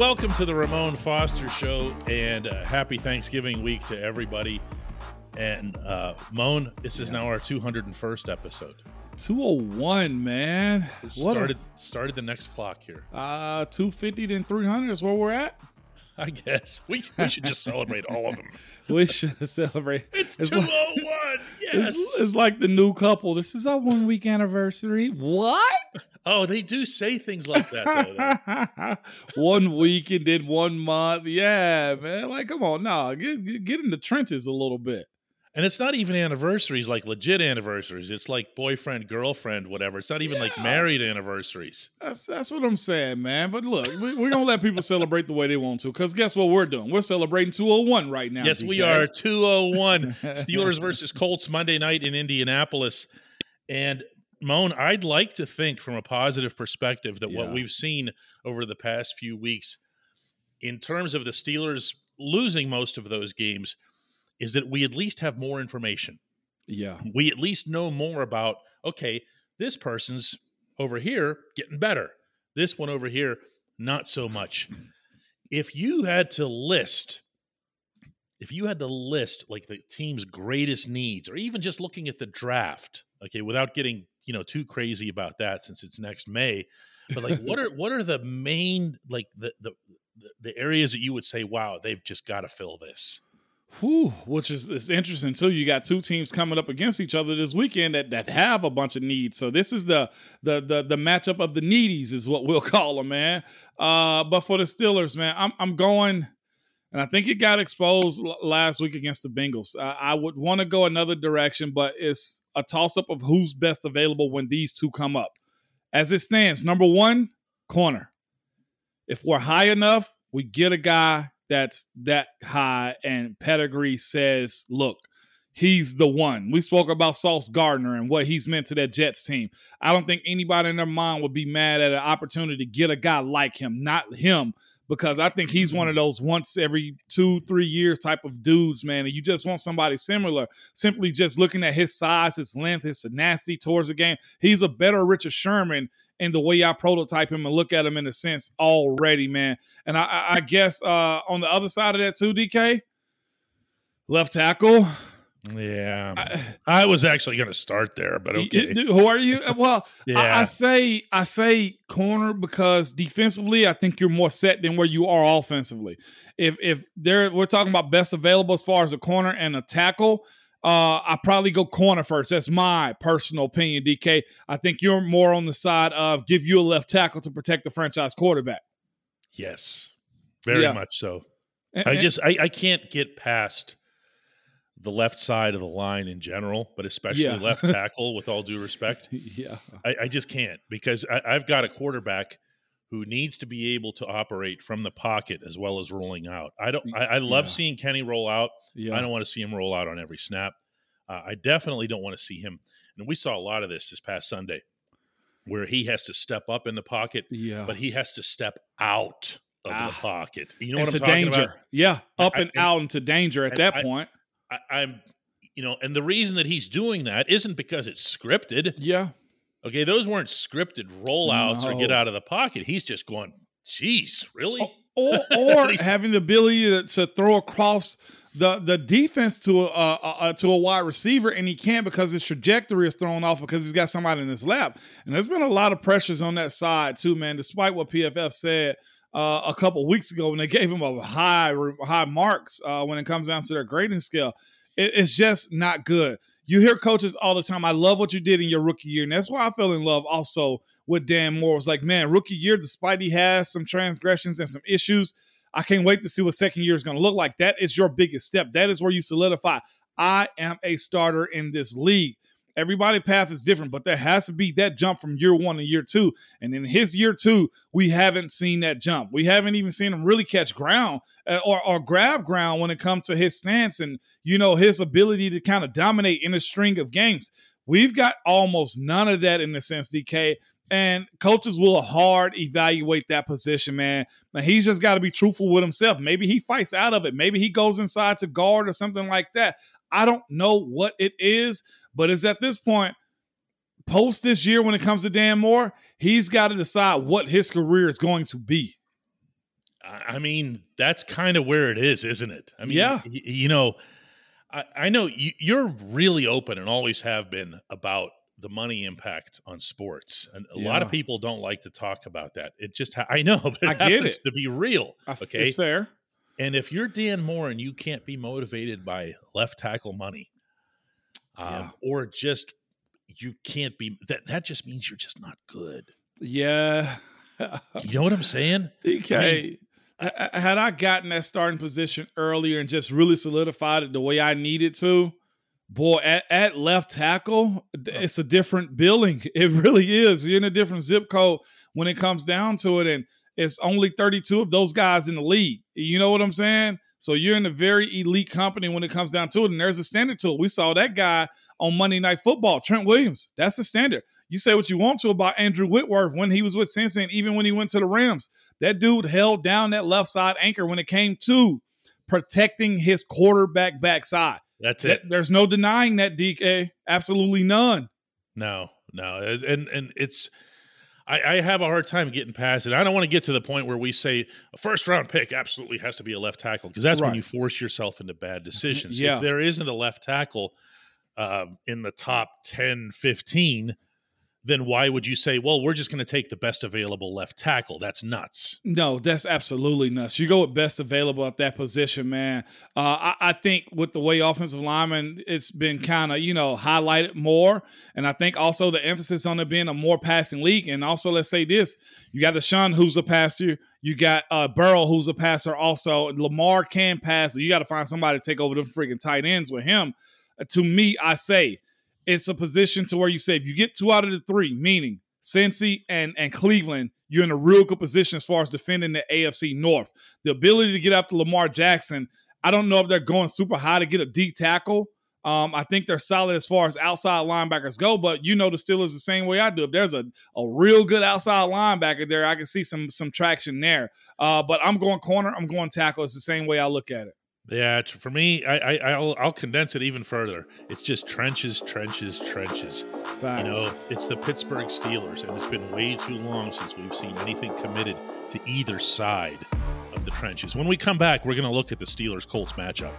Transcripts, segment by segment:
Welcome to the Ramon Foster Show, and uh, happy Thanksgiving week to everybody. And uh, Moan, this is now our 201st episode. 201, man. What Started started the next clock here. a, uh 250 then 300 is where we're at. I guess we, we should just celebrate all of them. We should celebrate. It's, It's 201. like, yes. it's, it's like the new couple. This is our one week anniversary. What? Oh, they do say things like that. Though, though. one week and then one month. Yeah, man. Like, come on, nah, get, get in the trenches a little bit. And it's not even anniversaries, like legit anniversaries. It's like boyfriend, girlfriend, whatever. It's not even like married anniversaries. That's that's what I'm saying, man. But look, we, we're gonna let people celebrate the way they want to, because guess what we're doing? We're celebrating 201 right now. Yes, we are 201 Steelers versus Colts Monday night in Indianapolis. And Moan, I'd like to think from a positive perspective that what we've seen over the past few weeks in terms of the Steelers losing most of those games is that we at least have more information. Yeah. We at least know more about, okay, this person's over here getting better. This one over here, not so much. if you had to list, if you had to list like the team's greatest needs, or even just looking at the draft, okay, without getting you know too crazy about that since it's next May, but like what are what are the main like the the the areas that you would say, wow, they've just got to fill this. Whew, which is it's interesting too. You got two teams coming up against each other this weekend that, that have a bunch of needs. So this is the the the the matchup of the needies is what we'll call them, man. Uh, but for the Steelers, man, I'm I'm going, and I think it got exposed l- last week against the Bengals. I, I would want to go another direction, but it's a toss up of who's best available when these two come up. As it stands, number one, corner. If we're high enough, we get a guy that's that high and pedigree says, look, he's the one. We spoke about Sauce Gardner and what he's meant to that Jets team. I don't think anybody in their mind would be mad at an opportunity to get a guy like him, not him, because I think he's one of those once every two, three years type of dudes, man. And you just want somebody similar, simply just looking at his size, his length, his tenacity towards the game. He's a better Richard Sherman in the way I prototype him and look at him in a sense already, man. And I, I, guess uh, on the other side of that too, DK, left tackle. Yeah, I- I, was actually going to start there, but okay. Who are you? Well, I, Yeah. I say I say corner because defensively, I think you're more set than where you are offensively. If if there we're talking about best available as far as a corner and a tackle, uh, I probably go corner first. That's my personal opinion, DK. I think you're more on the side of give you a left tackle to protect the franchise quarterback. Yes, very Yeah. much so. And- I just I, I can't get past the left side of the line in general, but especially Yeah. left tackle. With all due respect, yeah, I, I just can't because I, I've got a quarterback who needs to be able to operate from the pocket as well as rolling out. I don't. I, I love Yeah. seeing Kenny roll out. yeah. I don't want to see him roll out on every snap. Uh, I definitely don't want to see him. And we saw a lot of this this past Sunday, where he has to step up in the pocket, yeah. but he has to step out of Ah. the pocket. You know what into I'm talking danger. about? Yeah, up I- and and- out into danger at that I- point. I, I'm, you know, and the reason that he's doing that isn't because it's scripted. Yeah, Okay, those weren't scripted rollouts or get out of the pocket. He's just going, "Geez, really?" Oh, or, or having the ability to, to, throw across the the defense to a, a, a, to a wide receiver, and he can't because his trajectory is thrown off because he's got somebody in his lap. And there's been a lot of pressures on that side too, man. Despite what PFF said uh, a couple weeks ago when they gave him a high high marks uh, when it comes down to their grading scale, it, it's just not good you hear coaches all the time, I love what you did in your rookie year. And that's why I fell in love also with Dan Moore. It was like, man, rookie year, despite he has some transgressions and some issues, I can't wait to see what second year is going to look like. That is your biggest step. That is where you solidify. I am a starter in this league. Everybody path is different, but there has to be that jump from year one to year two. And in his year two, we haven't seen that jump. We haven't even seen him really catch ground uh, or, or grab ground when it comes to his stance and, you know, his ability to kind of dominate in a string of games. We've got almost none of that in the sense, DK. And coaches will hard evaluate that position, man. But he's just got to be truthful with himself. Maybe he fights out of it. Maybe he goes inside to guard or something like that. I don't know what it is, but it's at this point, post this year when it comes to Dan Moore, he's got to decide what his career is going to be. I mean, that's kind of where it is, isn't it? I mean, yeah. you know, I, I know you're really open and always have been about the money impact on sports, and a yeah. lot of people don't like to talk about that. It just I know, but it I get it. to be real. Okay, it's fair. And if you're Dan Moore and you can't be motivated by left tackle money, um, yeah. or just you can't be that that just means you're just not good. Yeah. you know what I'm saying? DK. I mean, had I gotten that starting position earlier and just really solidified it the way I needed to, boy, at, at left tackle, it's a different billing. It really is. You're in a different zip code when it comes down to it. And it's only 32 of those guys in the league. You know what I'm saying? So you're in a very elite company when it comes down to it. And there's a standard to it. We saw that guy on Monday Night Football, Trent Williams. That's the standard. You say what you want to about Andrew Whitworth when he was with Cincy and even when he went to the Rams. That dude held down that left side anchor when it came to protecting his quarterback backside. That's it. There's no denying that, DK. Absolutely none. No, no. And and it's I, I, have a hard time getting past it. I don't want to get to the point where we say a first round pick absolutely has to be a left tackle because that's right. when you force yourself into bad decisions. Yeah. If there isn't a left tackle uh, in the top 10, 15, then why would you say, well, we're just going to take the best available left tackle? That's nuts. No, that's absolutely nuts. You go with best available at that position, man. Uh, I, I, think with the way offensive lineman, it's been kind of, you know, highlighted more. And I think also the emphasis on it being a more passing league. And also, let's say this you got Deshaun, who's a passer. You got uh, Burrow, who's a passer also. Lamar can pass. You got to find somebody to take over the freaking tight ends with him. Uh, to me, I say, it's a position to where you say if you get two out of the three, meaning Cincy and, and Cleveland, you're in a real good position as far as defending the AFC North. The ability to get after Lamar Jackson, I don't know if they're going super high to get a D tackle. Um, I think they're solid as far as outside linebackers go, but you know the Steelers the same way I do. If there's a, a real good outside linebacker there, I can see some some traction there. Uh, but I'm going corner, I'm going tackle. It's the same way I look at it. Yeah, for me, I, I will I'll condense it even further. It's just trenches, trenches, trenches. Facts. You know, it's the Pittsburgh Steelers, and it's been way too long since we've seen anything committed to either side of the trenches. When we come back, we're going to look at the Steelers Colts matchup.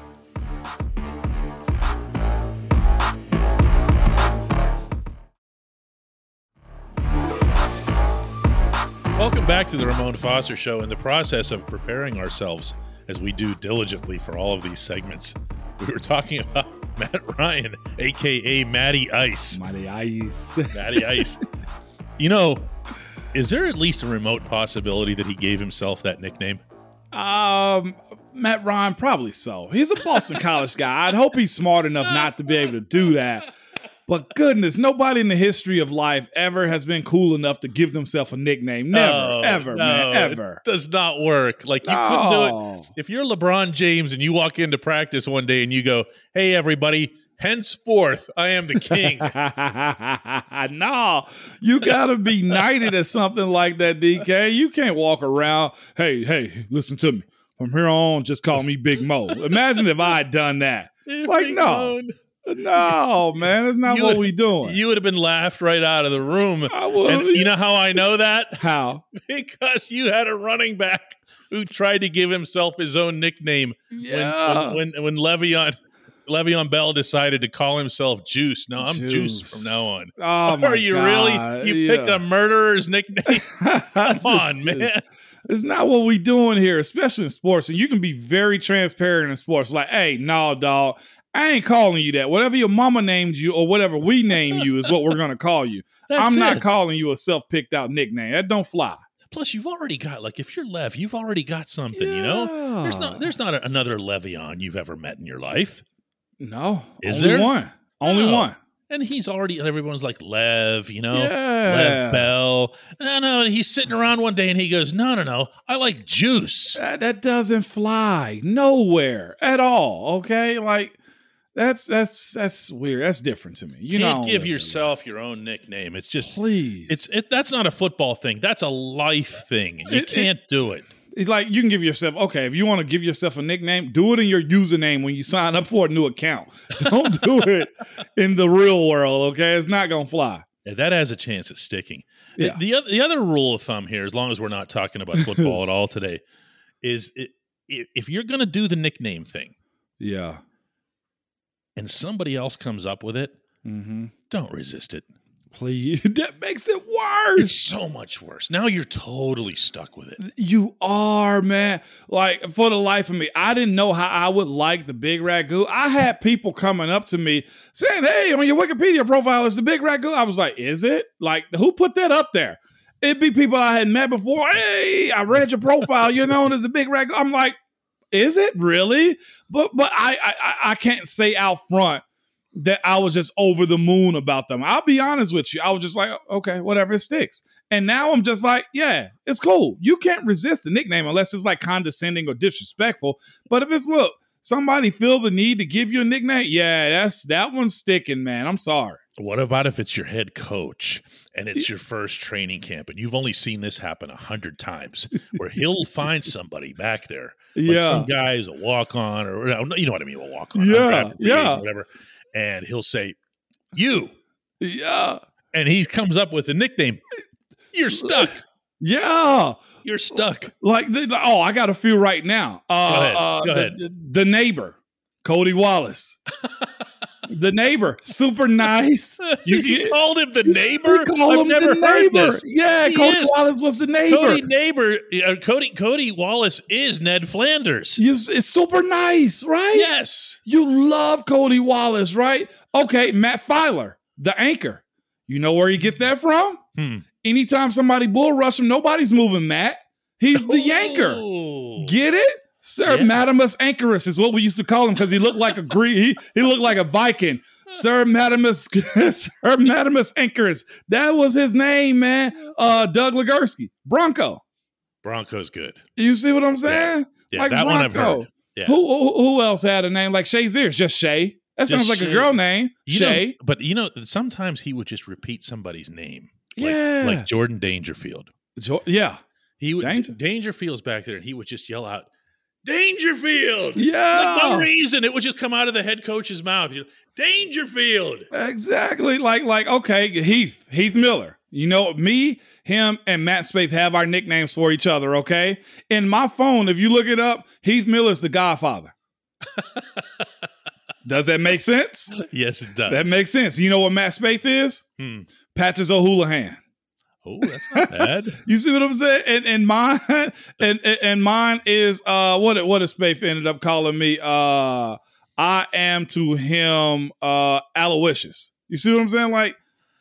Welcome back to the Ramon Foster Show. In the process of preparing ourselves as we do diligently for all of these segments. We were talking about Matt Ryan, aka Matty Ice. Matty Ice. Matty Ice. you know, is there at least a remote possibility that he gave himself that nickname? Um, Matt Ryan, probably so. He's a Boston College guy. I'd hope he's smart enough not to be able to do that. But goodness, nobody in the history of life ever has been cool enough to give themselves a nickname. Never, oh, ever, no, man, ever. does not work. Like you couldn't do it. If you're LeBron James and you walk into practice one day and you go, "Hey, everybody." Henceforth, I am the king. no, you got to be knighted or something like that, DK. You can't walk around. Hey, hey, listen to me. From here on, just call me Big Mo. Imagine if I had done that. like, no. No, man, that's not you what would, we doing. You would have been laughed right out of the room. And you know how I know that? How? because you had a running back who tried to give himself his own nickname Yeah. when, when when Le'Veon Le'Veon Bell decided to call himself Juice. No, I'm Juice, from now on. Oh, Are you God. really? You picked a murderer's nickname? Come on, man. It's, it's not what we doing here, especially in sports. And you can be very transparent in sports. Like, hey, no, dog, I ain't calling you that. Whatever your mama named you or whatever we name you is what we're gonna call you. I'm not it. calling you a self-picked out nickname. That don't fly. Plus, you've already got like if you're Lev, you've already got something. You know, there's not there's not a, another Le'Veon you've ever met in your life, No. Is only there? one. Only No. one. and he's already. And everyone's like Lev, you know, Yeah. Lev Bell. No, no. And he's sitting around one day and he goes, "No, no, no. I like Juice." That, that doesn't fly nowhere at all. Okay, like that's that's that's weird. That's different to me. You can't give yourself your own nickname. It's just please. it's it, that's not a football thing. That's a life thing. You It- it- can't do it. It's like you can give yourself okay if you want to give yourself a nickname, do it in your username when you sign up for a new account. Don't do it in the real world. Okay, it's not gonna fly. Yeah, that has a chance at sticking. Yeah. The other the other rule of thumb here, as long as we're not talking about football at all today, is it, if you're going to do the nickname thing Yeah. And somebody else comes up with it, Mm-hmm. don't resist it. Please, that makes it worse. It's so much worse. Now you're totally stuck with it. You are, man. Like, for the life of me, I didn't know how I would like the big ragu. I had people coming up to me saying, Hey, on your Wikipedia profile, is the big ragu. I was like, Is it? Like, who put that up there? It'd be people I had met before. Hey, I read your profile. You're known as a big ragu. I'm like, Is it really? But but I I, I- can't say out front that I was just over the moon about them. I'll be honest with you. I was just like, okay, whatever, it sticks. And now I'm just like, yeah, it's cool. You can't resist the nickname unless it's like condescending or disrespectful. But if it's look, somebody feel the need to give you a nickname, yeah, that's that one's sticking, man. I'm sorry. What about if it's your head coach and it's your first training camp and you've only seen this happen a hundred times where he'll find somebody back there. Like Yeah. some guy who's a walk on or you know what I mean, a walk on. Yeah, yeah. Whatever. And he'll say, You. Yeah. And he comes up with a nickname. You're stuck. Yeah. You're stuck. Like, the, the- oh, I got a few right now. Uh, Go ahead. uh, Go the, ahead. The, the neighbor, Cody Wallace. the neighbor, super nice. You, You- called him the neighbor? Call I've him never heard neighbor. this. Yeah, He Cody is. Wallace was the neighbor. Cody neighbor, uh, Cody Cody Wallace is Ned Flanders. You- it's super nice, right? Yes. You love Cody Wallace, right? Okay, Matt Feiler, the anchor. You know where you get that from? Hmm. Anytime somebody bull rush him, nobody's moving Matt. He's the anchor. Ooh. Get it? Sir Yeah. Matimus Anchorus is what we used to call him because he looked like a Greek. He, he looked like a Viking. Sir Madamus, Sir Matimus Anchorus. That was his name, man. Uh, Doug Legursky, Bronco. Bronco's good. You see what I'm saying? Yeah, Like that one I've heard. Yeah. Who, who who else had a name like Shay? Just Shay. That Just sounds like Shay. a girl name. You know- Shay. but you know, sometimes he would just repeat somebody's name. Like, Yeah. Like Jordan Dangerfield. Jo- yeah. He would Danger- Dangerfield's back there and he would just yell out, Dangerfield. Yeah. Like no reason. It would just come out of the head coach's mouth. Dangerfield. Exactly. Like, like, okay, Heath, Heath Miller. You know, me, him, and Matt Spaeth have our nicknames for each other, okay? In my phone, if you look it up, Heath Miller's the godfather. Does that make sense? Yes, it does. That makes sense. You know what Matt Spaeth is? Hmm. Patches O'Houlihan. Oh, that's not bad. You see what I'm saying? And and mine and and, mine is uh what what does Spaeth ended up calling me? Uh I am to him uh Aloysius. You see what I'm saying? Like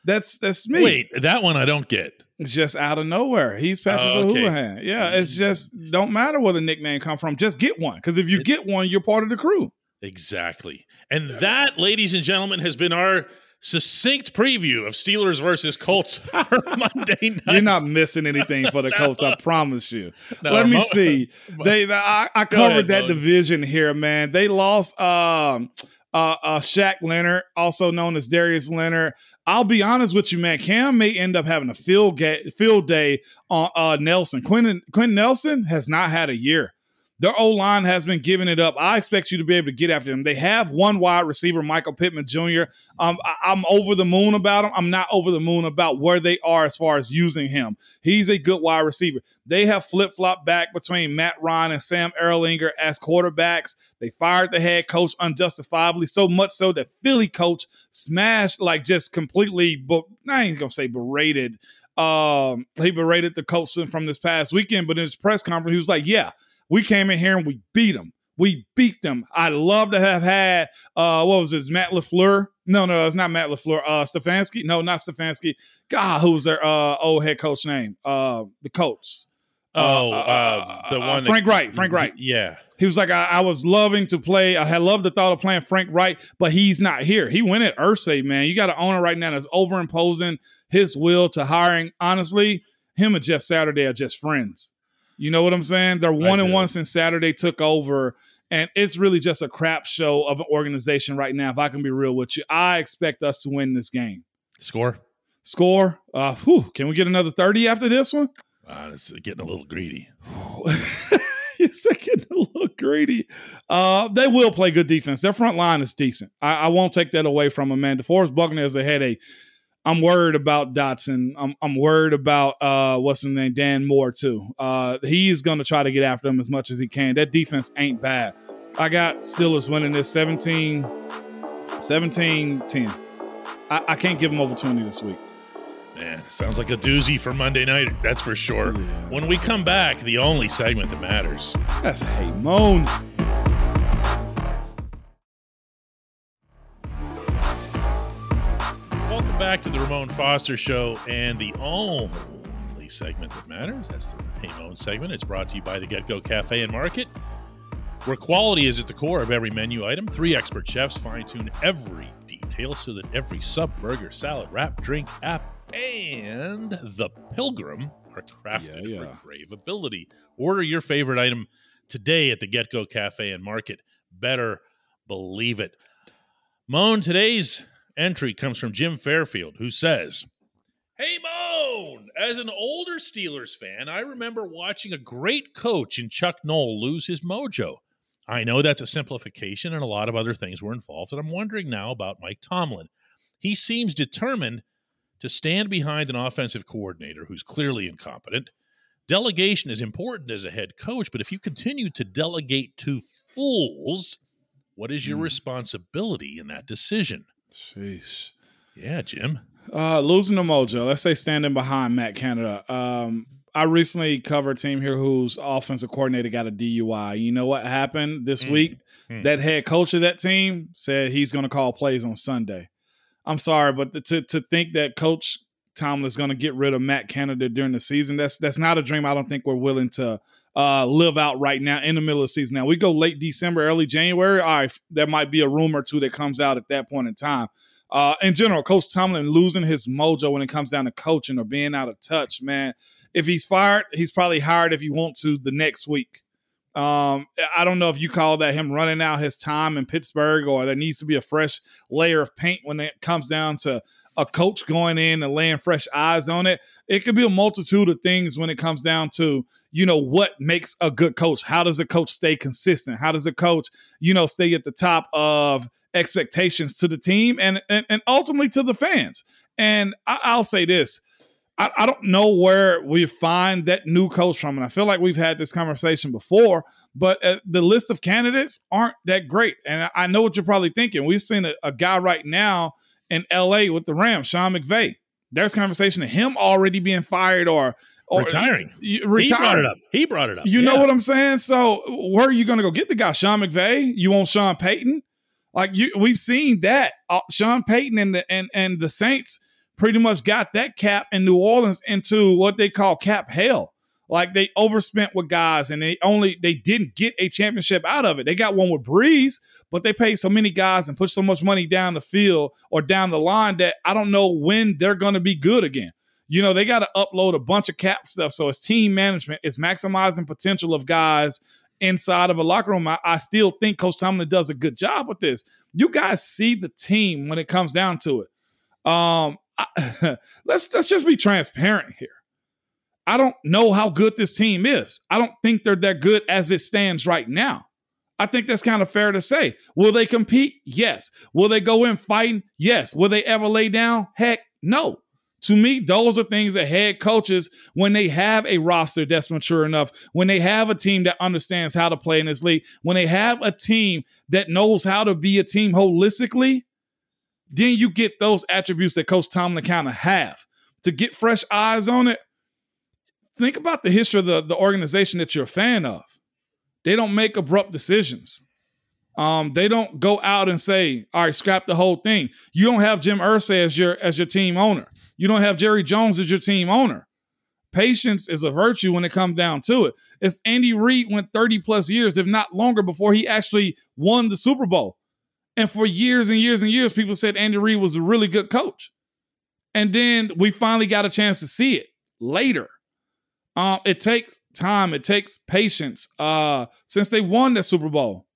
that's that's me. Wait, that one I don't get. It's just out of nowhere. He's Patches Oh, okay. O'Houlihan. Yeah, it's just don't matter where the nickname come from. Just get one. Because if you get one, you're part of the crew. Exactly. And that, ladies and gentlemen, has been our succinct preview of Steelers versus Colts for Monday night. You're not missing anything for the Colts. I promise you. No, Let me Mo- see. They, I, I covered ahead, that Mo. division here, man. They lost um, uh, uh, Shaq Leonard, also known as Darius Leonard. I'll be honest with you, man. Cam may end up having a field ga- field day on uh, Nelson. Quenton Quenton Nelson has not had a year. Their O line has been giving it up. I expect you to be able to get after them. They have one wide receiver, Michael Pittman Jr. Um, I, I'm over the moon about him. I'm not over the moon about where they are as far as using him. He's a good wide receiver. They have flip flop back between Matt Ryan and Sam Ehlinger as quarterbacks. They fired the head coach unjustifiably, so much so that Philly coach smashed, like just completely, but I ain't gonna say berated. Um, he berated the coach from this past weekend, but in his press conference, he was like, Yeah, we came in here and we beat them. We beat them. I'd love to have had uh what was this, Matt LaFleur? No, no, it's not Matt LaFleur. Uh Stefanski? No, not Stefanski. God, who's their uh old head coach name? Uh the coach. Oh, uh, uh, the one Frank that, Reich. Frank Reich. Yeah. He was like, I, I, was loving to play. I had loved the thought of playing Frank Reich, but he's not here. He went at Irsay, man. You got an owner right now that's overimposing his will to hiring. Honestly, him and Jeff Saturday are just friends. You know what I'm saying? They're one and one since Saturday took over. And it's really just a crap show of an organization right now. If I can be real with you, I expect us to win this game. Score. Score. Uh, whew, can we get another 30 after this one? Uh, it's getting a little greedy. it's getting a little greedy. Uh, they will play good defense. Their front line is decent. I, I won't take that away from them, man. DeForest Buckner had a I'm worried about Dotson. I'm, I'm worried about uh, what's his name, Dan Moore too. Uh, he's going to try to get after them as much as he can. That defense ain't bad. I got Steelers winning this 17, 17 10. I, I can't give them over 20 this week. Man, sounds like a doozy for Monday night, that's for sure. When we come back, the only segment that matters. That's Hey Moan. Back to the Ramon Foster Show and the only segment that matters. That's the Ramon segment. It's brought to you by the GetGo Cafe and Market, where quality is at the core of every menu item. Three expert chefs fine tune every detail so that every sub, burger, salad, wrap, drink, app, and the pilgrim are crafted yeah, yeah. for craveability. Order your favorite item today at the GetGo Cafe and Market. Better believe it. Moan, today's entry comes from Jim Fairfield, who says, Hey Moan! As an older Steelers fan, I remember watching a great coach in Chuck Noll lose his mojo. I know that's a simplification and a lot of other things were involved, and I'm wondering now about Mike Tomlin. He seems determined to stand behind an offensive coordinator who's clearly incompetent. Delegation is important as a head coach, but if you continue to delegate to fools, what is your mm. responsibility in that decision? Sheesh. Yeah, Jim. Uh, losing the mojo. Let's say standing behind Matt Canada. Um, I recently covered a team here whose offensive coordinator got a DUI. You know what happened this mm. week? Mm. That head coach of that team said he's going to call plays on Sunday. I'm sorry, but the, to to think that Coach Tomlin is going to get rid of Matt Canada during the season, that's that's not a dream. I don't think we're willing to uh, live out right now in the middle of the season. Now we go late December, early January. All right, there might be a rumor or two that comes out at that point in time. Uh, in general, Coach Tomlin losing his mojo when it comes down to coaching or being out of touch, man. If he's fired, he's probably hired if he wants to the next week. Um, I don't know if you call that him running out his time in Pittsburgh or there needs to be a fresh layer of paint when it comes down to a coach going in and laying fresh eyes on it. It could be a multitude of things when it comes down to, you know, what makes a good coach. How does a coach stay consistent? How does a coach, you know, stay at the top of expectations to the team and and, and ultimately to the fans? And I, will say this. I, I don't know where we find that new coach from. And I feel like we've had this conversation before, but uh, the list of candidates aren't that great. And I, I know what you're probably thinking. We've seen a, a guy right now in LA with the Rams, Sean McVay. There's conversation of him already being fired or, or retiring. retiring. He brought it up. He brought it up. You yeah. know what I'm saying? So where are you going to go get the guy? Sean McVay? You want Sean Payton? Like you, we've seen that uh, Sean Payton and the and and the Saints pretty much got that cap in New Orleans into what they call cap hell. Like they overspent with guys and they only they didn't get a championship out of it. They got one with Brees, but they paid so many guys and put so much money down the field or down the line that I don't know when they're going to be good again. You know, they got to upload a bunch of cap stuff. So it's team management, it's maximizing potential of guys inside of a locker room. I, I still think Coach Tomlin does a good job with this. You guys see the team when it comes down to it. Um, I, let's let's just be transparent here. I don't know how good this team is. I don't think they're that good as it stands right now. I think that's kind of fair to say. Will they compete? Yes. Will they go in fighting? Yes. Will they ever lay down? Heck, no. To me, those are things that head coaches, when they have a roster that's mature enough, when they have a team that understands how to play in this league, when they have a team that knows how to be a team holistically, then you get those attributes that Coach Tomlin kind of have. To get fresh eyes on it, think about the history of the, the organization that you're a fan of. They don't make abrupt decisions. Um, they don't go out and say, "All right, scrap the whole thing." You don't have Jim Irsay as your as your team owner. You don't have Jerry Jones as your team owner. Patience is a virtue when it comes down to it. It's Andy Reid went 30 plus years, if not longer, before he actually won the Super Bowl. And for years and years and years, people said Andy Reid was a really good coach. And then we finally got a chance to see it later. Um, it takes time, it takes patience. Uh, since they won the Super Bowl,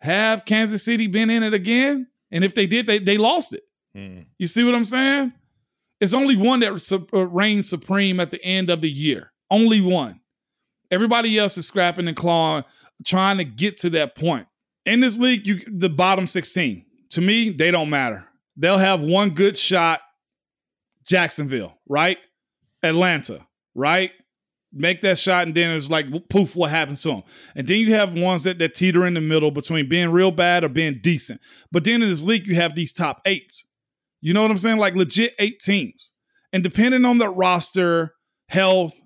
have Kansas City been in it again? And if they did, they, they lost it. Mm. You see what I'm saying? It's only one that uh, reigns supreme at the end of the year. Only one. Everybody else is scrapping and clawing, trying to get to that point. In this league, you the bottom 16. To me, they don't matter. They'll have one good shot. Jacksonville, right? Atlanta, right? Make that shot, and then it's like poof, what happens to them? And then you have ones that, that teeter in the middle between being real bad or being decent. But then in this league, you have these top eights. You know what I'm saying? Like legit eight teams. And depending on the roster, health,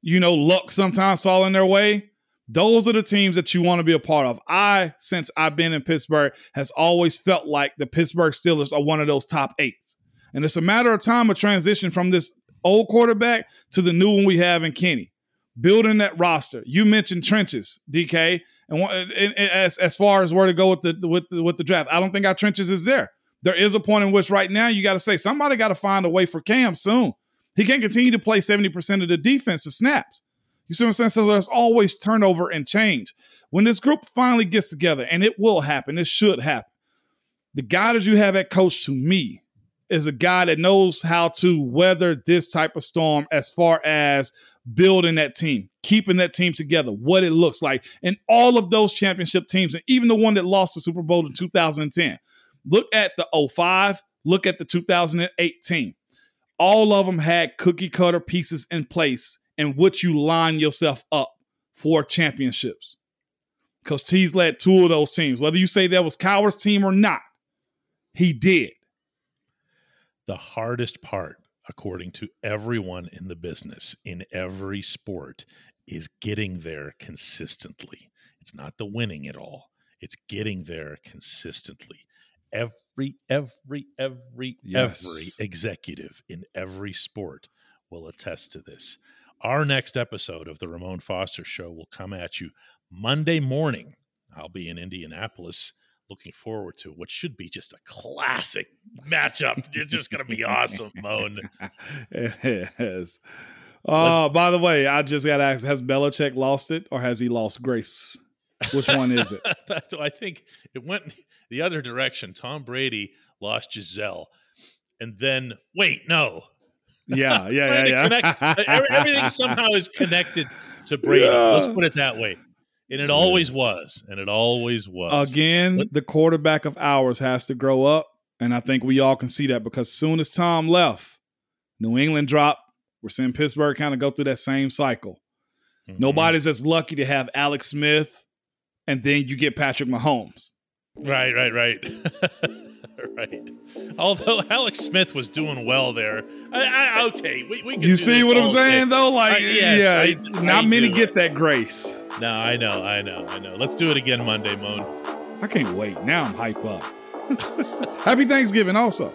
you know, luck sometimes falling their way. Those are the teams that you want to be a part of. I, since I've been in Pittsburgh, has always felt like the Pittsburgh Steelers are one of those top eights. And it's a matter of time of transition from this old quarterback to the new one we have in Kenny building that roster. You mentioned trenches, DK, and, and, and as as far as where to go with the with the, with the draft, I don't think our trenches is there. There is a point in which right now you got to say somebody got to find a way for Cam soon. He can't continue to play seventy percent of the defensive snaps. You see what I'm saying? So there's always turnover and change. When this group finally gets together, and it will happen, it should happen. The guy that you have at coach to me is a guy that knows how to weather this type of storm as far as building that team, keeping that team together, what it looks like. And all of those championship teams, and even the one that lost the Super Bowl in 2010. Look at the 05, look at the 2018. All of them had cookie cutter pieces in place in which you line yourself up for championships. Because T's led two of those teams. Whether you say that was Cowher's team or not, he did. The hardest part according to everyone in the business, in every sport, is getting there consistently. It's not the winning at all, it's getting there consistently. Every, every, every, yes. every executive in every sport will attest to this. Our next episode of the Ramon Foster Show will come at you Monday morning. I'll be in Indianapolis looking forward to what should be just a classic matchup. It's just going to be awesome, Moan. yes. Oh, uh, by the way, I just got to ask: Has Belichick lost it, or has he lost grace? Which one is it? I think it went the other direction. Tom Brady lost Gisele, and then wait, no. Yeah, yeah, yeah, yeah. everything somehow is connected to Brady. Yeah. Let's put it that way. And it always was. And it always was. Again, but, the quarterback of ours has to grow up. And I think we all can see that because soon as Tom left, New England dropped. We're seeing Pittsburgh kind of go through that same cycle. Mm-hmm. Nobody's as lucky to have Alex Smith, and then you get Patrick Mahomes. Right, right, right. right. Although Alex Smith was doing well there. I, I, okay, we, we You see what I'm saying day. though? Like, yes, yeah, not many get that grace. No, I know, I know, I know. Let's do it again Monday, Moan. I can't wait. Now I'm hype up. Happy Thanksgiving, also.